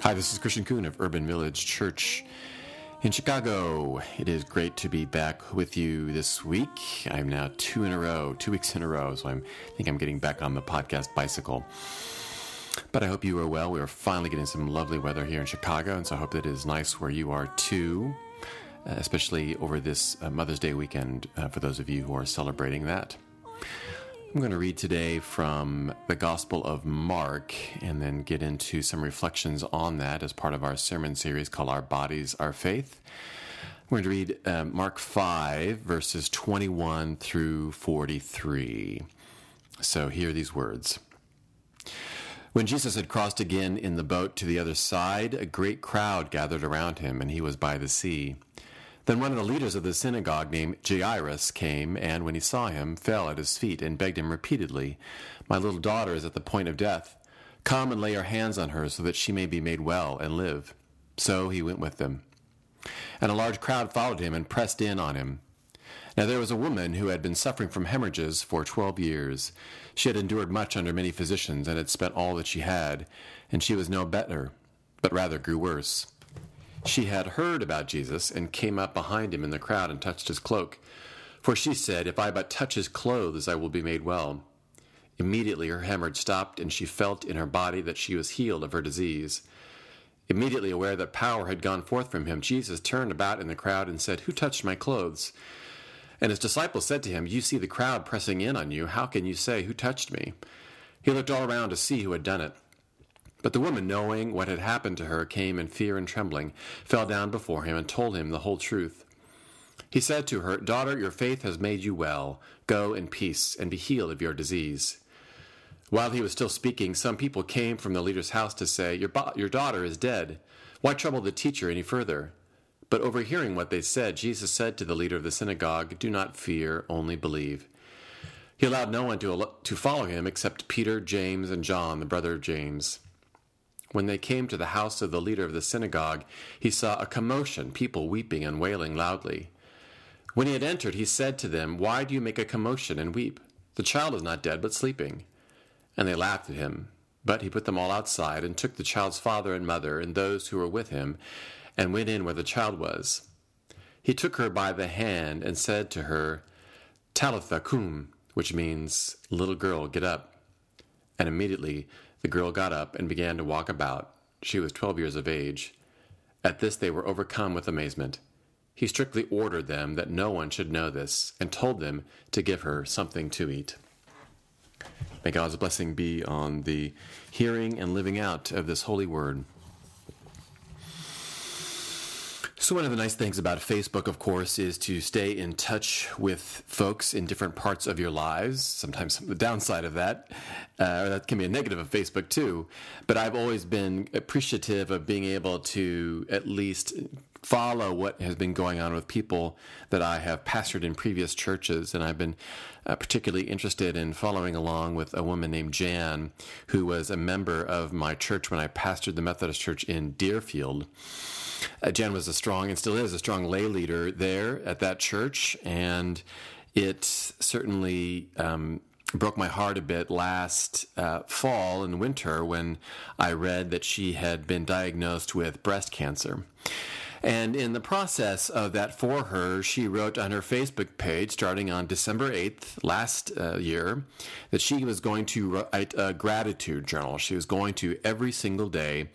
Hi, this is Christian Coon of Urban Village Church in Chicago. It is great to be back with you this week. I'm now two in a row, two weeks in a row, so I'm, I think I'm getting back on the podcast bicycle. But I hope you are well. We are finally getting some lovely weather here in Chicago, and so I hope that it is nice where you are too, uh, especially over this uh, Mother's Day weekend uh, for those of you who are celebrating that. I'm going to read today from the Gospel of Mark and then get into some reflections on that as part of our sermon series called Our Bodies, Our Faith. I'm going to read uh, Mark 5, verses 21 through 43. So hear these words. When Jesus had crossed again in the boat to the other side, a great crowd gathered around him, and he was by the sea. Then one of the leaders of the synagogue named Jairus came, and when he saw him, fell at his feet and begged him repeatedly, My little daughter is at the point of death. Come and lay your hands on her so that she may be made well and live. So he went with them. And a large crowd followed him and pressed in on him. Now there was a woman who had been suffering from hemorrhages for twelve years. She had endured much under many physicians and had spent all that she had, and she was no better, but rather grew worse. She had heard about Jesus and came up behind him in the crowd and touched his cloak. For she said, If I but touch his clothes, I will be made well. Immediately her hemorrhage stopped, and she felt in her body that she was healed of her disease. Immediately aware that power had gone forth from him, Jesus turned about in the crowd and said, Who touched my clothes? And his disciples said to him, You see the crowd pressing in on you. How can you say, Who touched me? He looked all around to see who had done it. But the woman, knowing what had happened to her, came in fear and trembling, fell down before him, and told him the whole truth. He said to her, Daughter, your faith has made you well. Go in peace, and be healed of your disease. While he was still speaking, some people came from the leader's house to say, Your, your daughter is dead. Why trouble the teacher any further? But overhearing what they said, Jesus said to the leader of the synagogue, Do not fear, only believe. He allowed no one to, to follow him except Peter, James, and John, the brother of James. When they came to the house of the leader of the synagogue, he saw a commotion, people weeping and wailing loudly. When he had entered, he said to them, Why do you make a commotion and weep? The child is not dead, but sleeping. And they laughed at him. But he put them all outside, and took the child's father and mother, and those who were with him, and went in where the child was. He took her by the hand, and said to her, Talitha cum, which means, Little girl, get up. And immediately the girl got up and began to walk about. She was twelve years of age. At this they were overcome with amazement. He strictly ordered them that no one should know this, and told them to give her something to eat. May God's blessing be on the hearing and living out of this holy word. So, one of the nice things about Facebook, of course, is to stay in touch with folks in different parts of your lives. Sometimes the downside of that, uh, that can be a negative of Facebook too. But I've always been appreciative of being able to at least follow what has been going on with people that I have pastored in previous churches. And I've been uh, particularly interested in following along with a woman named Jan, who was a member of my church when I pastored the Methodist Church in Deerfield. Uh, Jen was a strong and still is a strong lay leader there at that church, and it certainly um, broke my heart a bit last uh, fall and winter when I read that she had been diagnosed with breast cancer. And in the process of that for her, she wrote on her Facebook page, starting on December 8th last uh, year, that she was going to write a gratitude journal. She was going to every single day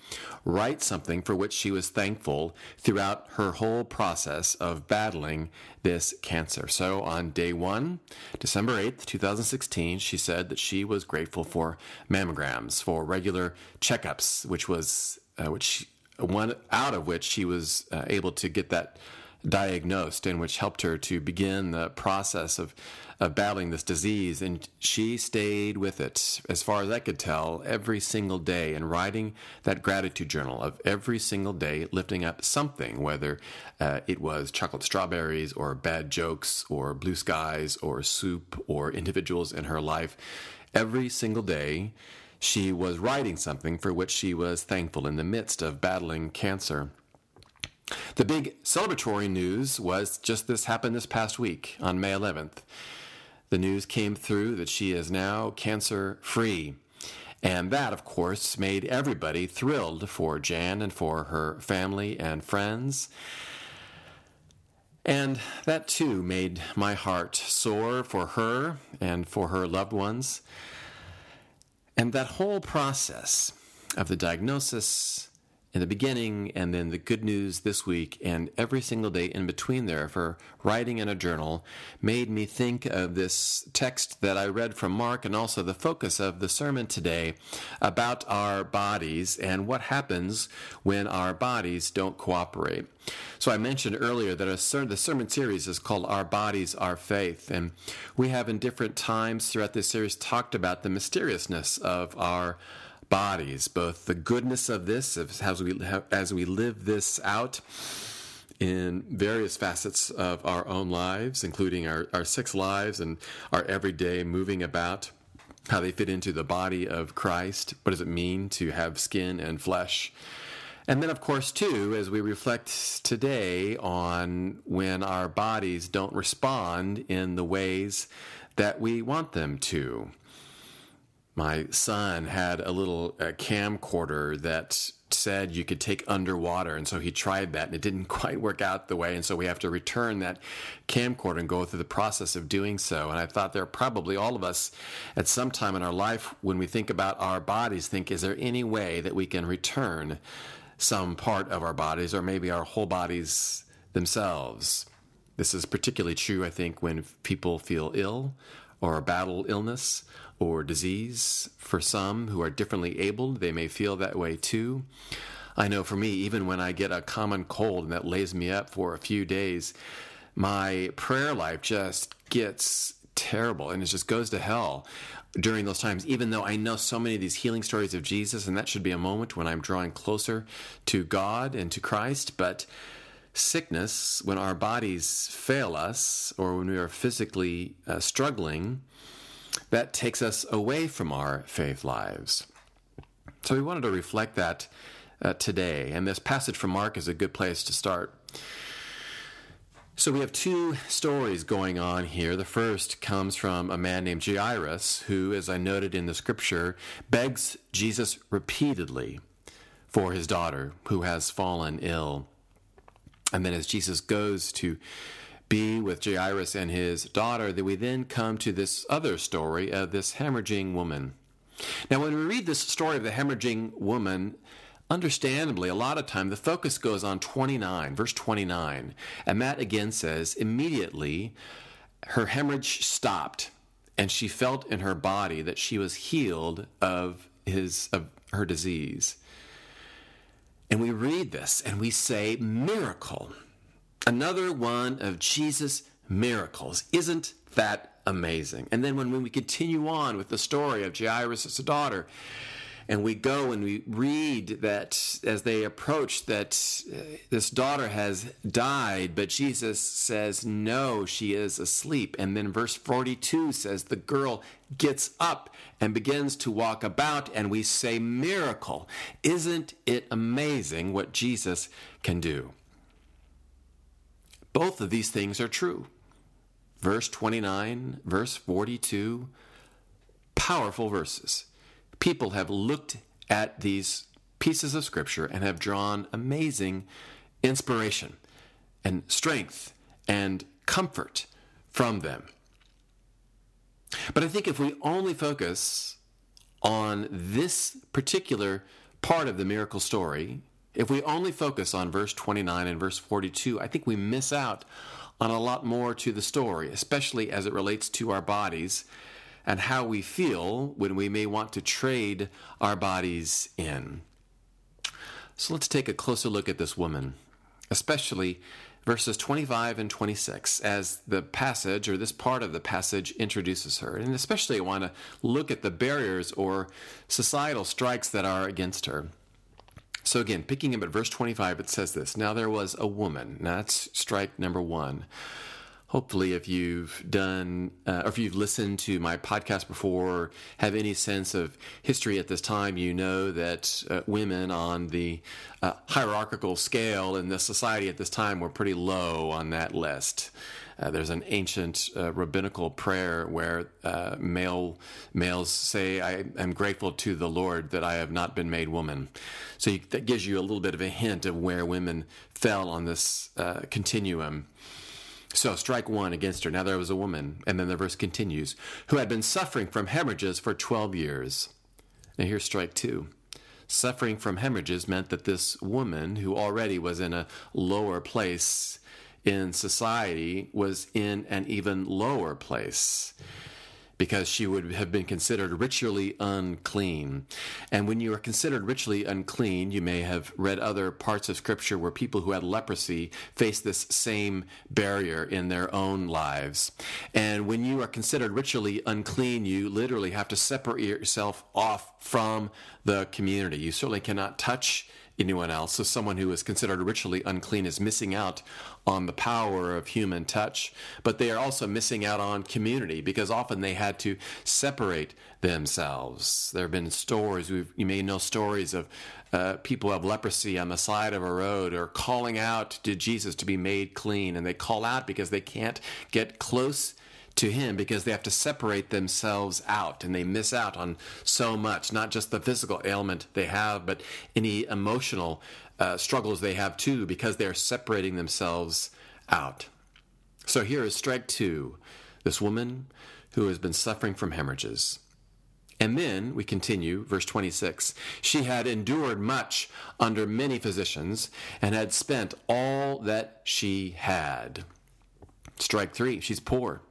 write something for which she was thankful throughout her whole process of battling this cancer. So on day one, December 8th, 2016, she said that she was grateful for mammograms, for regular checkups, which was uh, which one out of which she was uh, able to get that diagnosed and which helped her to begin the process of, of battling this disease. And she stayed with it, as far as I could tell, every single day and writing that gratitude journal of every single day, lifting up something, whether uh, it was chocolate strawberries or bad jokes or blue skies or soup or individuals in her life. Every single day, she was writing something for which she was thankful in the midst of battling cancer. The big celebratory news was just this happened this past week on May 11th. The news came through that she is now cancer free. And that, of course, made everybody thrilled for Jan and for her family and friends. And that too made my heart soar for her and for her loved ones. And that whole process of the diagnosis in the beginning and then the good news this week and every single day in between there for writing in a journal made me think of this text that I read from Mark and also the focus of the sermon today about our bodies and what happens when our bodies don't cooperate. So I mentioned earlier that ser- the sermon series is called Our Bodies, Our Faith. And we have in different times throughout this series talked about the mysteriousness of our bodies, both the goodness of this as we as we live this out in various facets of our own lives, including our, our six lives and our everyday moving about, how they fit into the body of Christ. What does it mean to have skin and flesh? And then, of course, too, as we reflect today on when our bodies don't respond in the ways that we want them to my son had a little uh, camcorder that said you could take underwater and so he tried that and it didn't quite work out the way and so we have to return that camcorder and go through the process of doing so. And i thought there are probably all of us at some time in our life when we think about our bodies think is there any way that we can return some part of our bodies or maybe our whole bodies themselves? This is particularly true i think when people feel ill or battle illness or disease. For some who are differently abled, they may feel that way too. I know for me, even when I get a common cold and that lays me up for a few days, my prayer life just gets terrible and it just goes to hell during those times, even though I know so many of these healing stories of Jesus, and that should be a moment when I'm drawing closer to God and to Christ. But sickness, when our bodies fail us or when we are physically uh, struggling, that takes us away from our faith lives. So we wanted to reflect that uh, today, and this passage from Mark is a good place to start. So we have two stories going on here. The first comes from a man named Jairus, who, as I noted in the scripture, begs Jesus repeatedly for his daughter who has fallen ill. And then as Jesus goes to be with Jairus and his daughter, that we then come to this other story of this hemorrhaging woman. Now, when we read this story of the hemorrhaging woman, understandably, a lot of time the focus goes on 29, verse 29. And that again says, immediately her hemorrhage stopped, and she felt in her body that she was healed of his of her disease. And we read this and we say, miracle. Another one of Jesus' miracles. Isn't that amazing? And then when, we continue on with the story of Jairus' daughter, and we go and we read that as they approach that uh, this daughter has died but jesus says no she is asleep and then verse 42 says the girl gets up and begins to walk about and we say miracle isn't it amazing what jesus can do both of these things are true. Verse 29, verse 42, powerful verses. People have looked at these pieces of scripture and have drawn amazing inspiration and strength and comfort from them. But I think if we only focus on this particular part of the miracle story, if we only focus on verse 29 and verse 42, I think we miss out on a lot more to the story, especially as it relates to our bodies and how we feel when we may want to trade our bodies in. So let's take a closer look at this woman, especially verses 25 and 26 as the passage or this part of the passage introduces her. And especially I want to look at the barriers or societal strikes that are against her. So again, picking up at verse 25, it says this Now there was a woman, now that's strike number one, hopefully, if you've done uh, or if you've listened to my podcast before, have any sense of history at this time, you know that uh, women on the uh, hierarchical scale in the society at this time were pretty low on that list. Uh, there's an ancient uh, rabbinical prayer where uh, male males say, "I am grateful to the Lord that I have not been made woman." So you, that gives you a little bit of a hint of where women fell on this continuum. So strike one against her. Now there was a woman, and then the verse continues, who had been suffering from hemorrhages for 12 years. Now here's strike two. Suffering from hemorrhages meant that this woman, who already was in a lower place in society, was in an even lower place because she would have been considered ritually unclean. And when you are considered ritually unclean, you may have read other parts of Scripture where people who had leprosy faced this same barrier in their own lives. And when you are considered ritually unclean, you literally have to separate yourself off from the community. You certainly cannot touch anyone else. So someone who is considered ritually unclean is missing out on the power of human touch, but they are also missing out on community because often they had to separate themselves. There have been stories, you may know stories of uh, people who have leprosy on the side of a road or calling out to Jesus to be made clean, and they call out because they can't get close to him because they have to separate themselves out and they miss out on so much, not just the physical ailment they have, but any emotional uh, struggles they have too because they're separating themselves out. So here is strike two this woman who has been suffering from hemorrhages. And then we continue, verse 26. She had endured much under many physicians and had spent all that she had. Strike three, she's poor.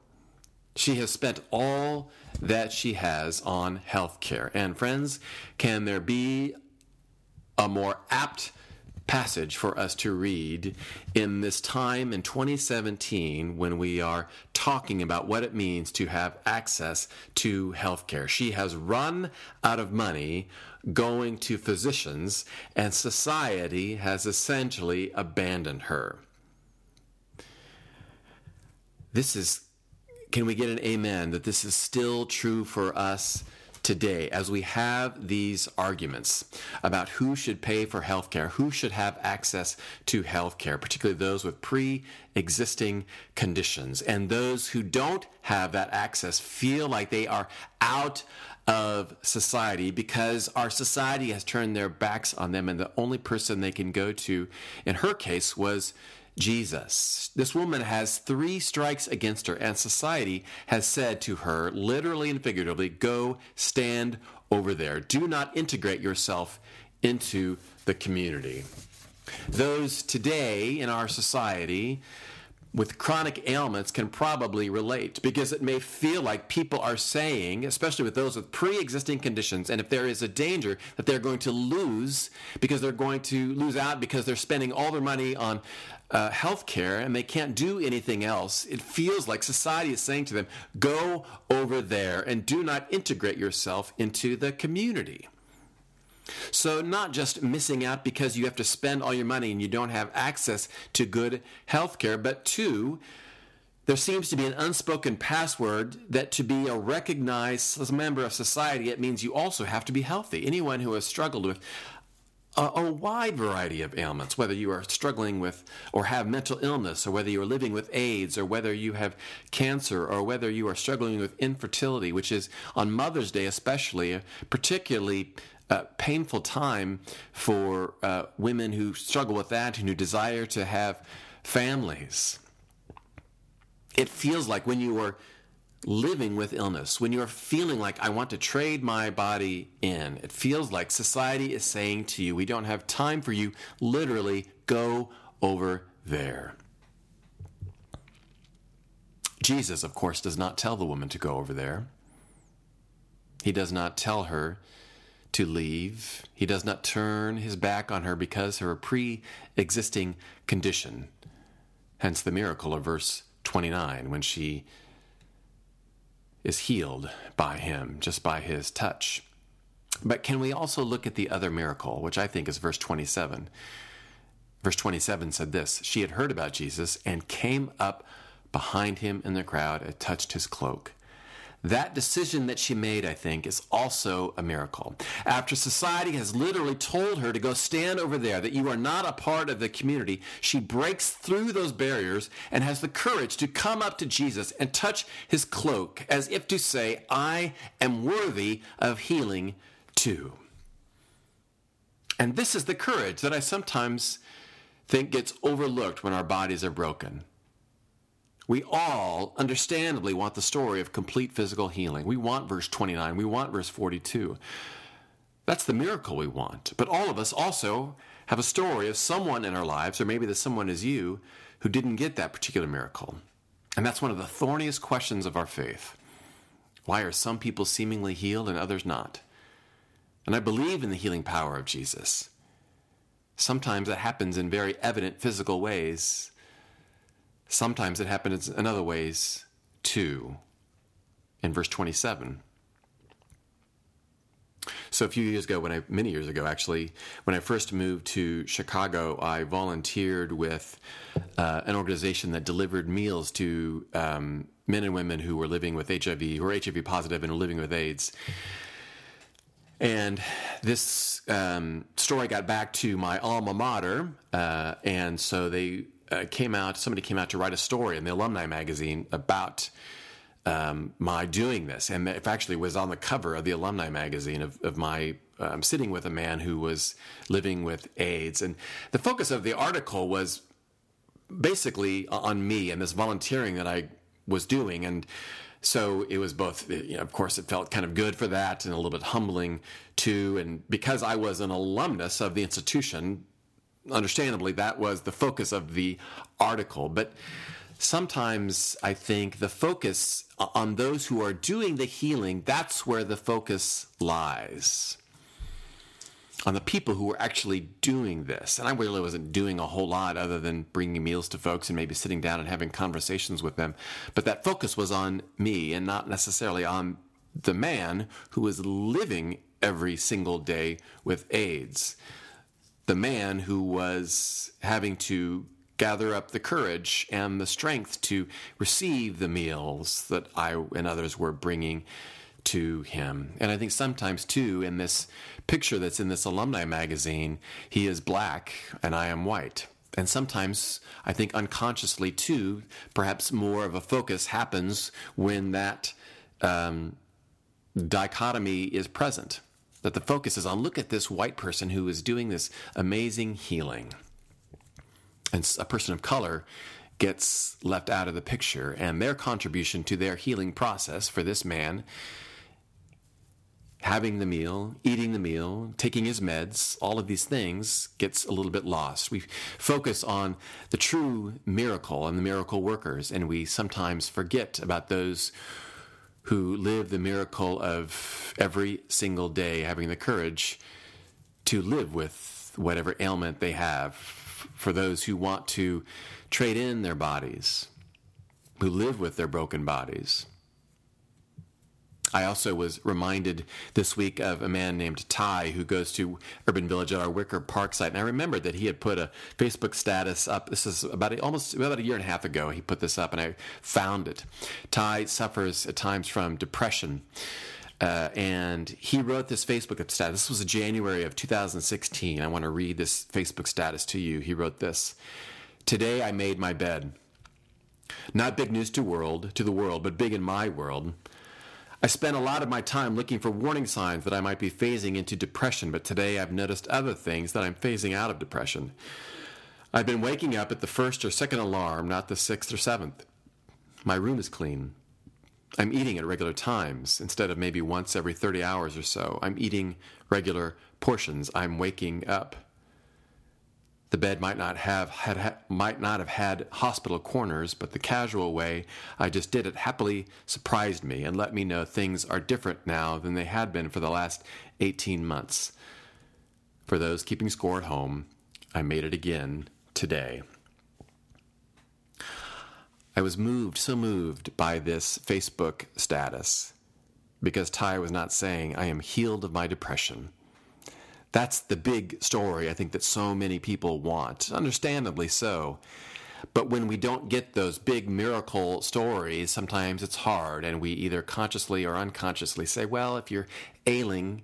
She has spent all that she has on health care. And friends, can there be a more apt passage for us to read in this time in 2017 when we are talking about what it means to have access to healthcare. She has run out of money going to physicians, and society has essentially abandoned her. This is, can we get an amen that this is still true for us today as we have these arguments about who should pay for healthcare, who should have access to healthcare, particularly those with pre existing conditions. And those who don't have that access feel like they are out of society because our society has turned their backs on them, and the only person they can go to, in her case, was Jesus. This woman has three strikes against her, and society has said to her, literally and figuratively, go stand over there. Do not integrate yourself into the community. Those today in our society with chronic ailments can probably relate because it may feel like people are saying, especially with those with pre existing conditions, and if there is a danger that they're going to lose because they're going to lose out because they're spending all their money on uh, health care and they can't do anything else, it feels like society is saying to them, go over there and do not integrate yourself into the community. So, not just missing out because you have to spend all your money and you don't have access to good health care, but two, there seems to be an unspoken password that to be a recognized member of society, it means you also have to be healthy. Anyone who has struggled with a, a, wide variety of ailments, whether you are struggling with or have mental illness, or whether you are living with AIDS, or whether you have cancer, or whether you are struggling with infertility, which is on Mother's Day especially, particularly painful time for uh, women who struggle with that and who desire to have families. It feels like when you are living with illness, when you're feeling like, I want to trade my body in, it feels like society is saying to you, We don't have time for you. Literally, go over there. Jesus, of course, does not tell the woman to go over there. He does not tell her to leave. He does not turn his back on her because of her pre existing condition. Hence the miracle of verse 29 when she is healed by him just by his touch. But can we also look at the other miracle, which I think is verse 27? Verse 27 said this She had heard about Jesus and came up behind him in the crowd and touched his cloak. That decision that she made, I think, is also a miracle. After society has literally told her to go stand over there, that you are not a part of the community, she breaks through those barriers and has the courage to come up to Jesus and touch his cloak as if to say, I am worthy of healing too. And this is the courage that I sometimes think gets overlooked when our bodies are broken. We all understandably want the story of complete physical healing. We want verse 29. We want verse 42. That's the miracle we want. But all of us also have a story of someone in our lives, or maybe the someone is you, who didn't get that particular miracle. And that's one of the thorniest questions of our faith. Why are some people seemingly healed and others not? And I believe in the healing power of Jesus. Sometimes that happens in very evident physical ways, Sometimes it happens in other ways too. In verse 27. So a few years ago, when I many years ago actually, when I first moved to Chicago, I volunteered with uh, an organization that delivered meals to um, men and women who were living with HIV, who were HIV positive and were living with AIDS. And this um, story got back to my alma mater, uh, and so they uh, came out, somebody came out to write a story in the alumni magazine about um, my doing this. And it actually was on the cover of the alumni magazine of, of my um, sitting with a man who was living with AIDS. And the focus of the article was basically on me and this volunteering that I was doing. And so it was both, you know, of course, it felt kind of good for that and a little bit humbling too. And because I was an alumnus of the institution, understandably, that was the focus of the article. But sometimes I think the focus on those who are doing the healing, that's where the focus lies. On the people who were actually doing this. And I really wasn't doing a whole lot other than bringing meals to folks and maybe sitting down and having conversations with them. But that focus was on me and not necessarily on the man who was living every single day with AIDS the man who was having to gather up the courage and the strength to receive the meals that I and others were bringing to him. And I think sometimes, too, in this picture that's in this alumni magazine, he is black and I am white. And sometimes, I think unconsciously, too, perhaps more of a focus happens when that um, dichotomy is present that the focus is on look at this white person who is doing this amazing healing. And a person of color gets left out of the picture, and their contribution to their healing process for this man having the meal, eating the meal, taking his meds, all of these things gets a little bit lost. We focus on the true miracle and the miracle workers, and we sometimes forget about those who live the miracle of every single day having the courage to live with whatever ailment they have. For those who want to trade in their bodies, who live with their broken bodies. I also was reminded this week of a man named Ty who goes to Urban Village at our Wicker Park site. And I remembered that he had put a Facebook status up. This is about a, almost about a year and a half ago. He put this up and I found it. Ty suffers at times from depression. Uh, and he wrote this Facebook status. This was January of 2016. I want to read this Facebook status to you. He wrote this Today I made my bed. Not big news to world to the world, but big in my world. I spent a lot of my time looking for warning signs that I might be phasing into depression, but today I've noticed other things that I'm phasing out of depression. I've been waking up at the first or second alarm, not the sixth or seventh. My room is clean. I'm eating at regular times instead of maybe once every 30 hours or so. I'm eating regular portions. I'm waking up. The bed might not have had might not have had hospital corners, but the casual way I just did it happily surprised me and let me know things are different now than they had been for the last 18 months. For those keeping score at home, I made it again today. I was moved, so moved by this Facebook status because Ty was not saying, I am healed of my depression. That's the big story I think that so many people want, understandably so. But when we don't get those big miracle stories, sometimes it's hard, and we either consciously or unconsciously say, well, if you're ailing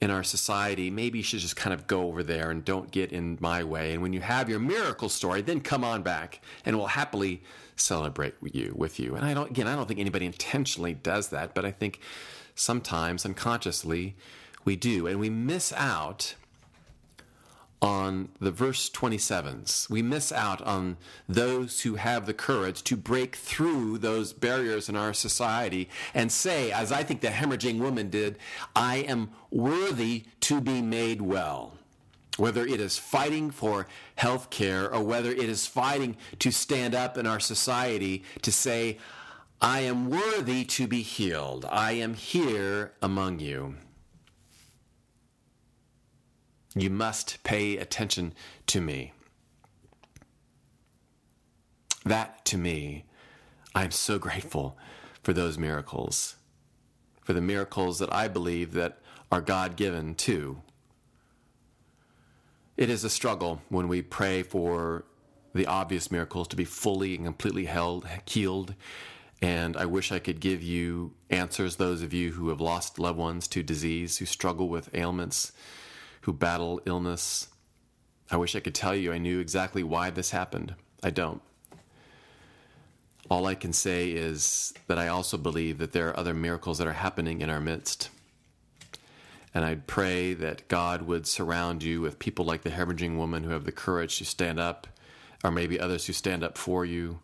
in our society, maybe you should just kind of go over there and don't get in my way. And when you have your miracle story, then come on back and we'll happily celebrate you with you. And I don't again, I don't think anybody intentionally does that, but I think sometimes unconsciously we do. And we miss out on the verse 27s. We miss out on those who have the courage to break through those barriers in our society and say, as I think the hemorrhaging woman did, I am worthy to be made well. Whether it is fighting for health care or whether it is fighting to stand up in our society to say, I am worthy to be healed. I am here among you. You must pay attention to me. That, to me, I'm so grateful for those miracles, for the miracles that I believe that are God given too. It is a struggle when we pray for the obvious miracles to be fully and completely held, healed. And I wish I could give you answers, those of you who have lost loved ones to disease, who struggle with ailments who battle illness. I wish I could tell you I knew exactly why this happened. I don't. All I can say is that I also believe that there are other miracles that are happening in our midst. And I'd pray that God would surround you with people like the hemorrhaging woman who have the courage to stand up, or maybe others who stand up for you.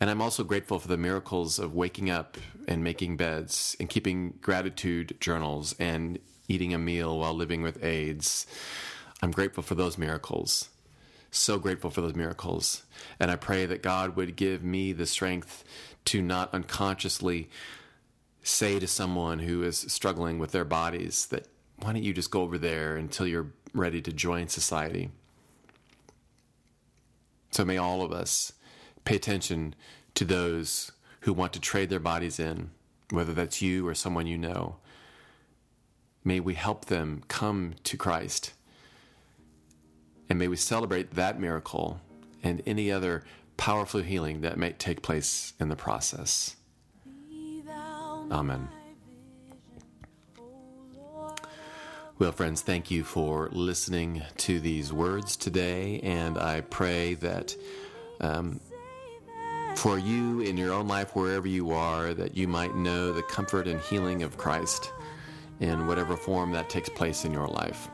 And I'm also grateful for the miracles of waking up and making beds and keeping gratitude journals and eating a meal while living with AIDS. I'm grateful for those miracles. So grateful for those miracles. And I pray that God would give me the strength to not unconsciously say to someone who is struggling with their bodies that, why don't you just go over there until you're ready to join society? So may all of us pay attention to those who want to trade their bodies in, whether that's you or someone you know. May we help them come to Christ. And may we celebrate that miracle and any other powerful healing that may take place in the process. Amen. Well, friends, thank you for listening to these words today, and I pray that um, for you in your own life, wherever you are, that you might know the comfort and healing of Christ in whatever form that takes place in your life.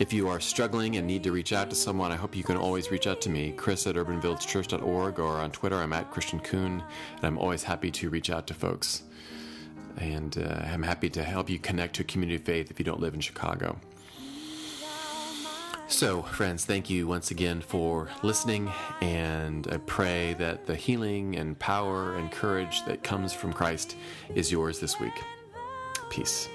If you are struggling and need to reach out to someone, I hope you can always reach out to me, Chris at urbanvillagechurch.org, or on Twitter, I'm at Christian Coon, and I'm always happy to reach out to folks. And uh, I'm happy to help you connect to a community of faith if you don't live in Chicago. So, friends, thank you once again for listening, and I pray that the healing and power and courage that comes from Christ is yours this week. Peace.